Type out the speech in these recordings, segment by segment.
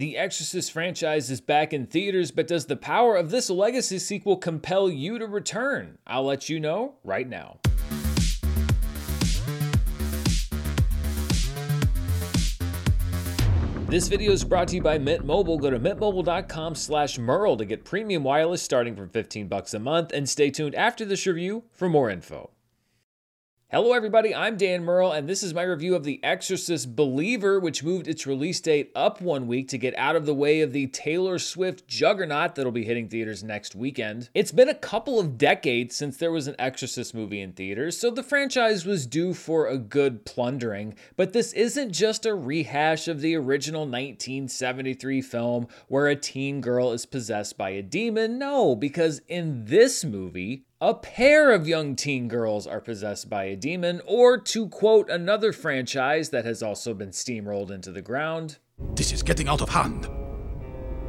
The Exorcist franchise is back in theaters, but does the power of this legacy sequel compel you to return? I'll let you know right now. This video is brought to you by Mint Mobile. Go to mintmobile.com slash Murrell to get premium wireless starting from 15 bucks a month and stay tuned after this review for more info. Hello, everybody. I'm Dan Murrell, and this is my review of The Exorcist Believer, which moved its release date up one week to get out of the way of the Taylor Swift juggernaut that'll be hitting theaters next weekend. It's been a couple of decades since there was an Exorcist movie in theaters, so the franchise was due for a good plundering. But this isn't just a rehash of the original 1973 film where a teen girl is possessed by a demon. No, because in this movie, a pair of young teen girls are possessed by a demon, or to quote another franchise that has also been steamrolled into the ground, This is getting out of hand.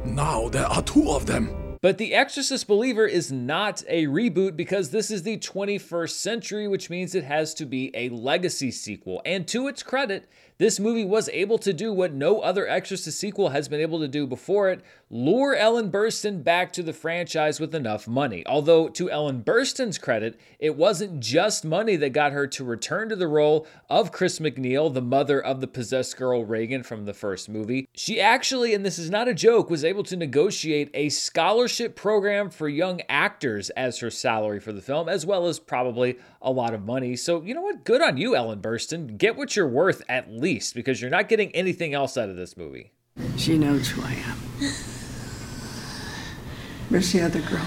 Now there are two of them. But The Exorcist Believer is not a reboot because this is the 21st century, which means it has to be a legacy sequel. And to its credit, this movie was able to do what no other Exorcist sequel has been able to do before it lure Ellen Burstyn back to the franchise with enough money. Although, to Ellen Burstyn's credit, it wasn't just money that got her to return to the role of Chris MacNeil, the mother of the possessed girl Regan from the first movie. She actually, and this is not a joke, was able to negotiate a scholarship program for young actors as her salary for the film, as well as probably a lot of money. So, you know what? Good on you, Ellen Burstyn. Get what you're worth at least, because you're not getting anything else out of this movie. She knows who I am. Where's the other girl?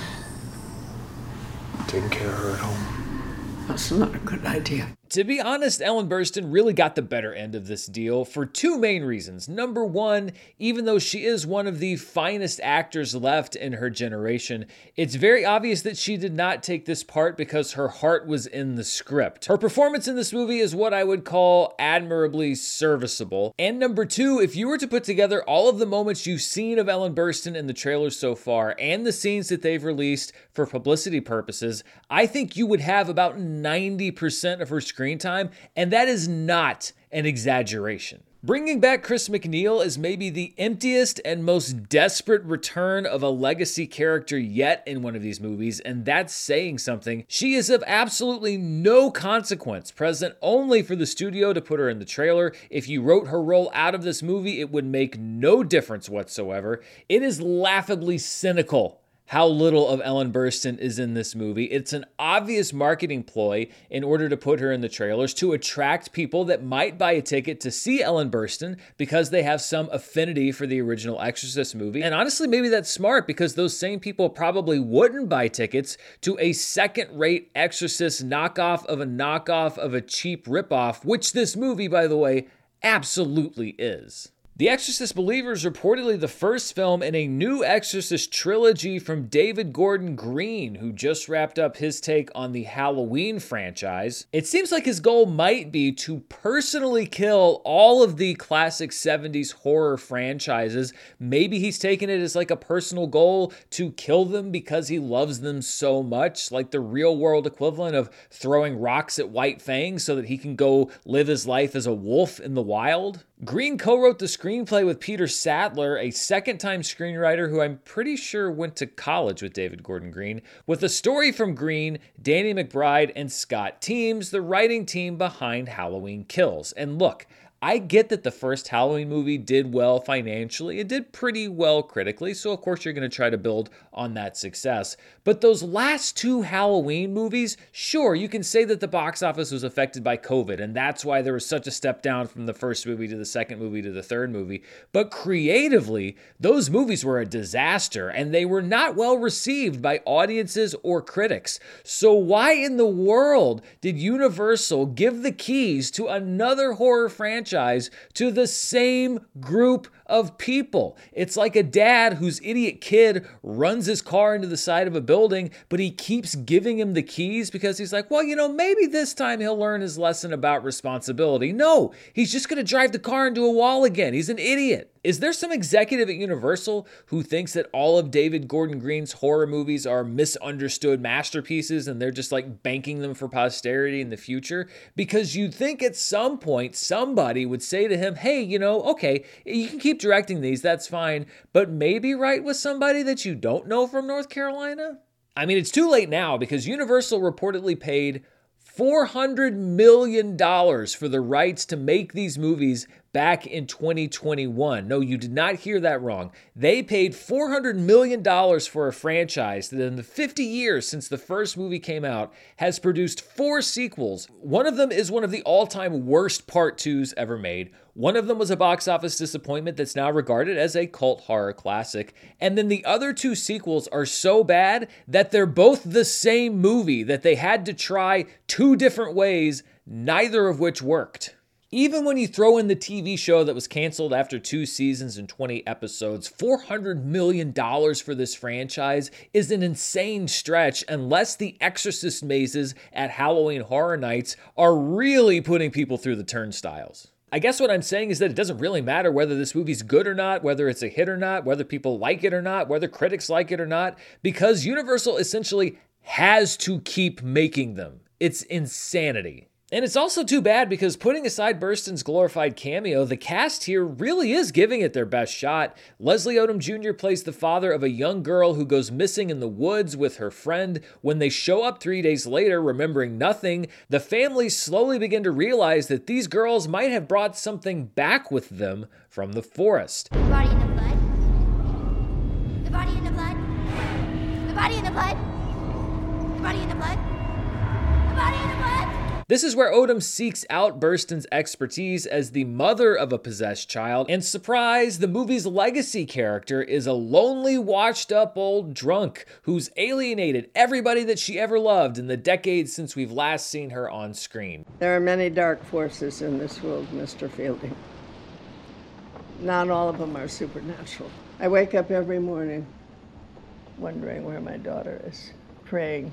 Taking care of her at home. That's not a good idea. To be honest, Ellen Burstyn really got the better end of this deal for two main reasons. Number one, even though she is one of the finest actors left in her generation, it's very obvious that she did not take this part because her heart was in the script. Her performance in this movie is what I would call admirably serviceable. And number two, if you were to put together all of the moments you've seen of Ellen Burstyn in the trailers so far and the scenes that they've released for publicity purposes, I think you would have about 90% of her screen time, and that is not an exaggeration. Bringing back Chris MacNeil is maybe the emptiest and most desperate return of a legacy character yet in one of these movies, and that's saying something. She is of absolutely no consequence, present only for the studio to put her in the trailer. If you wrote her role out of this movie, it would make no difference whatsoever. It is laughably cynical how little of Ellen Burstyn is in this movie. It's an obvious marketing ploy in order to put her in the trailers to attract people that might buy a ticket to see Ellen Burstyn because they have some affinity for the original Exorcist movie. And honestly, maybe that's smart because those same people probably wouldn't buy tickets to a second rate Exorcist knockoff of a knockoff of a cheap ripoff, which this movie, by the way, absolutely is. The Exorcist Believer is reportedly the first film in a new Exorcist trilogy from David Gordon Green, who just wrapped up his take on the Halloween franchise. It seems like his goal might be to personally kill all of the classic 70s horror franchises. Maybe he's taken it as like a personal goal to kill them because he loves them so much, like the real world equivalent of throwing rocks at White Fang so that he can go live his life as a wolf in the wild. Green co wrote the screenplay with Peter Sattler, a second time screenwriter who I'm pretty sure went to college with David Gordon Green, with a story from Green, Danny McBride, and Scott Teems, the writing team behind Halloween Kills. And look, I get that the first Halloween movie did well financially. It did pretty well critically. So, of course, you're going to try to build on that success. But those last two Halloween movies, sure, you can say that the box office was affected by COVID. And that's why there was such a step down from the first movie to the second movie to the third movie. But creatively, those movies were a disaster and they were not well received by audiences or critics. So, why in the world did Universal give the keys to another horror franchise? Franchise to the same group of people. It's like a dad whose idiot kid runs his car into the side of a building, but he keeps giving him the keys because he's like, well, you know, maybe this time he'll learn his lesson about responsibility. No, he's just going to drive the car into a wall again. He's an idiot. Is there some executive at Universal who thinks that all of David Gordon Green's horror movies are misunderstood masterpieces and they're just like banking them for posterity in the future? Because you'd think at some point somebody would say to him, hey, you know, okay, you can keep keep directing these, that's fine, but maybe write with somebody that you don't know from North Carolina? I mean, it's too late now because Universal reportedly paid $400 million for the rights to make these movies back in 2021. No, you did not hear that wrong. They paid $400 million for a franchise that, in the 50 years since the first movie came out, has produced four sequels. One of them is one of the all time worst part twos ever made. One of them was a box office disappointment that's now regarded as a cult horror classic. And then the other two sequels are so bad that they're both the same movie, that they had to try two different ways, neither of which worked. Even when you throw in the TV show that was canceled after two seasons and 20 episodes, $400 million for this franchise is an insane stretch unless the Exorcist mazes at Halloween Horror Nights are really putting people through the turnstiles. I guess what I'm saying is that it doesn't really matter whether this movie's good or not, whether it's a hit or not, whether people like it or not, whether critics like it or not, because Universal essentially has to keep making them. It's insanity. And it's also too bad because putting aside Burstyn's glorified cameo, the cast here really is giving it their best shot. Leslie Odom Jr. plays the father of a young girl who goes missing in the woods with her friend. When they show up three days later, remembering nothing, the family slowly begin to realize that these girls might have brought something back with them from the forest. The body in the blood. The body in the blood. The body in the blood. The body in the blood. The body in the blood. This is where Odom seeks out Burstyn's expertise as the mother of a possessed child, and surprise, the movie's legacy character is a lonely, washed up old drunk who's alienated everybody that she ever loved in the decades since we've last seen her on screen. There are many dark forces in this world, Mr. Fielding. Not all of them are supernatural. I wake up every morning wondering where my daughter is, praying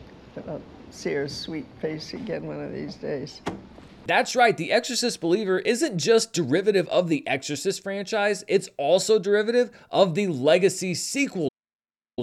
I'll see her sweet face again one of these days. That's right, The Exorcist Believer isn't just derivative of the Exorcist franchise, it's also derivative of the legacy sequel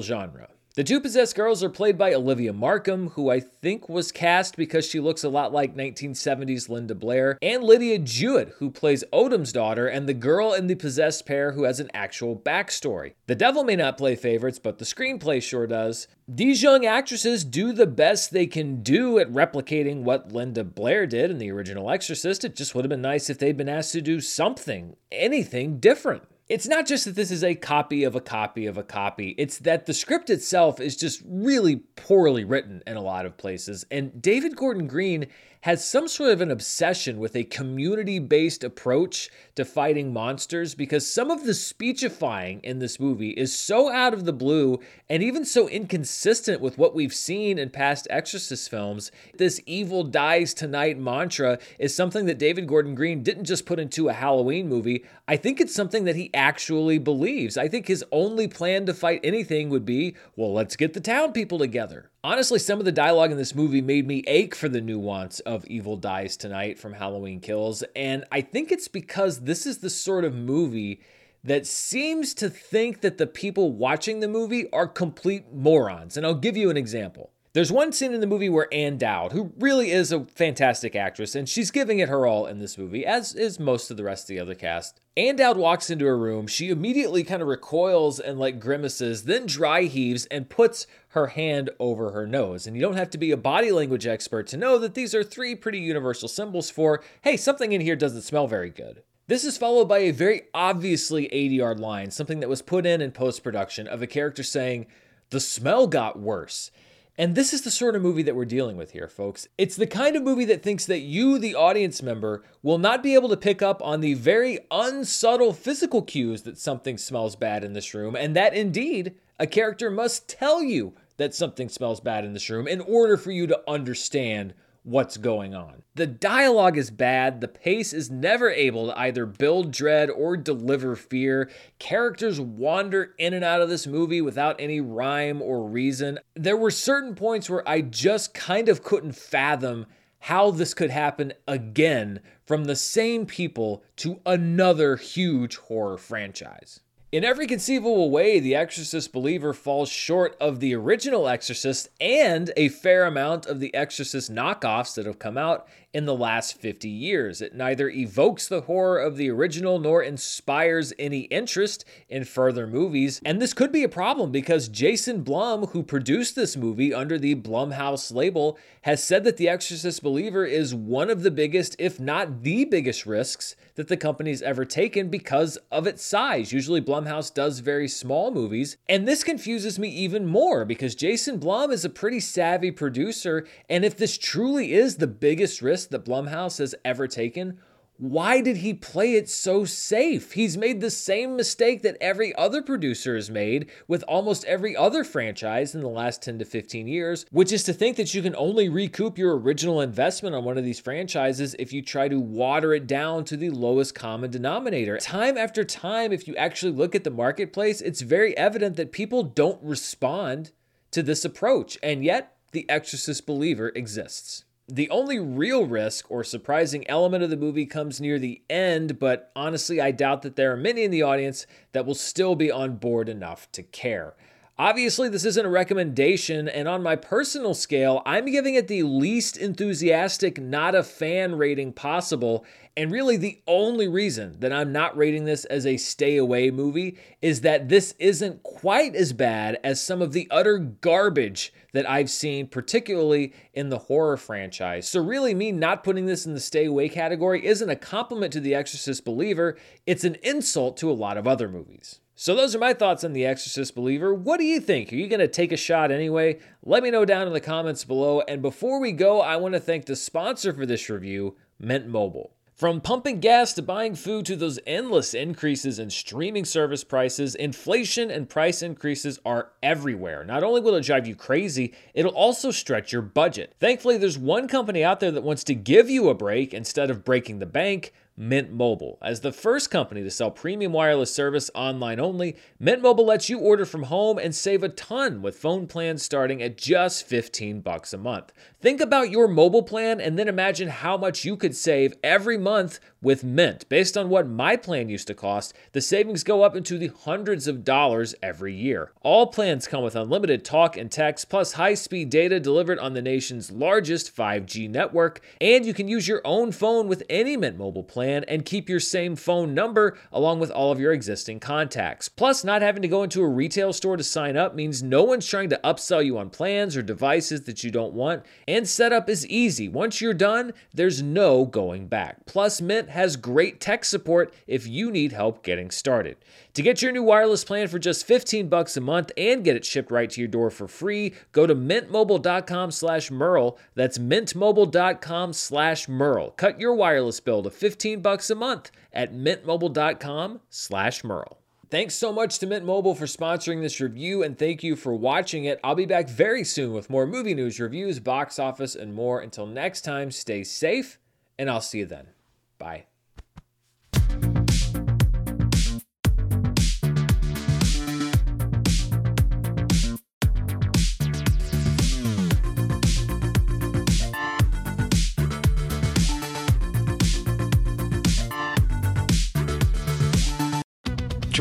genre. The two possessed girls are played by Olivia Marcum, who I think was cast because she looks a lot like 1970s Linda Blair, and Lidya Jewett, who plays Odom's daughter and the girl in the possessed pair who has an actual backstory. The devil may not play favorites, but the screenplay sure does. These young actresses do the best they can do at replicating what Linda Blair did in the original Exorcist. It just would have been nice if they'd been asked to do something, anything different it's not just that this is a copy of a copy of a copy, it's that the script itself is just really poorly written in a lot of places. And David Gordon Green has some sort of an obsession with a community based approach to fighting monsters because some of the speechifying in this movie is so out of the blue and even so inconsistent with what we've seen in past Exorcist films. This evil dies tonight mantra is something that David Gordon Green didn't just put into a Halloween movie. I think it's something that he actually believes. I think his only plan to fight anything would be, well, let's get the town people together. Honestly, some of the dialogue in this movie made me ache for the nuance of Evil Dies Tonight from Halloween Kills, and I think it's because this is the sort of movie that seems to think that the people watching the movie are complete morons. And I'll give you an example. There's one scene in the movie where Ann Dowd, who really is a fantastic actress, and she's giving it her all in this movie, as is most of the rest of the other cast. Ann Dowd walks into a room. She immediately kind of recoils and like grimaces, then dry heaves and puts her hand over her nose. And you don't have to be a body language expert to know that these are three pretty universal symbols for hey, something in here doesn't smell very good. This is followed by a very obviously ADR line, something that was put in in post production of a character saying, The smell got worse. And this is the sort of movie that we're dealing with here, folks. It's the kind of movie that thinks that you, the audience member, will not be able to pick up on the very unsubtle physical cues that something smells bad in this room, and that indeed a character must tell you that something smells bad in this room in order for you to understand what's going on. The dialogue is bad, the pace is never able to either build dread or deliver fear. Characters wander in and out of this movie without any rhyme or reason. There were certain points where I just kind of couldn't fathom how this could happen again from the same people to another huge horror franchise. In every conceivable way, The Exorcist Believer falls short of the original Exorcist and a fair amount of the Exorcist knockoffs that have come out in the last 50 years. It neither evokes the horror of the original nor inspires any interest in further movies. And this could be a problem because Jason Blum, who produced this movie under the Blumhouse label, has said that The Exorcist Believer is one of the biggest, if not the biggest, risks that the company's ever taken because of its size. Usually, Blumhouse does very small movies. And this confuses me even more because Jason Blum is a pretty savvy producer. And if this truly is the biggest risk, risk that Blumhouse has ever taken, why did he play it so safe? He's made the same mistake that every other producer has made with almost every other franchise in the last 10 to 15 years, which is to think that you can only recoup your original investment on one of these franchises if you try to water it down to the lowest common denominator. Time after time, if you actually look at the marketplace, it's very evident that people don't respond to this approach, and yet The Exorcist Believer exists. The only real risk or surprising element of the movie comes near the end, but honestly, I doubt that there are many in the audience that will still be on board enough to care. Obviously, this isn't a recommendation, and on my personal scale, I'm giving it the least enthusiastic, not a fan rating possible. And really, the only reason that I'm not rating this as a stay away movie is that this isn't quite as bad as some of the utter garbage that I've seen, particularly in the horror franchise. So, really, me not putting this in the stay away category isn't a compliment to The Exorcist Believer, it's an insult to a lot of other movies. So, those are my thoughts on The Exorcist Believer. What do you think? Are you going to take a shot anyway? Let me know down in the comments below. And before we go, I want to thank the sponsor for this review, Mint Mobile. From pumping gas to buying food to those endless increases in streaming service prices, inflation and price increases are everywhere. Not only will it drive you crazy, it'll also stretch your budget. Thankfully, there's one company out there that wants to give you a break instead of breaking the bank. Mint Mobile. As the first company to sell premium wireless service online only, Mint Mobile lets you order from home and save a ton with phone plans starting at just 15 bucks a month. Think about your mobile plan and then imagine how much you could save every month with Mint. Based on what my plan used to cost, the savings go up into the hundreds of dollars every year. All plans come with unlimited talk and text, plus high speed data delivered on the nation's largest 5G network, and you can use your own phone with any Mint mobile plan and keep your same phone number along with all of your existing contacts. Plus, not having to go into a retail store to sign up means no one's trying to upsell you on plans or devices that you don't want, and setup is easy. Once you're done, there's no going back. Plus, Mint has great tech support if you need help getting started. To get your new wireless plan for just 15 bucks a month and get it shipped right to your door for free, go to mintmobile.com slash Murrell. That's mintmobile.com slash Murrell. Cut your wireless bill to 15 bucks a month at mintmobile.com slash Murrell. Thanks so much to Mint Mobile for sponsoring this review, and thank you for watching it. I'll be back very soon with more movie news, reviews, box office, and more. Until next time, stay safe, and I'll see you then. Bye.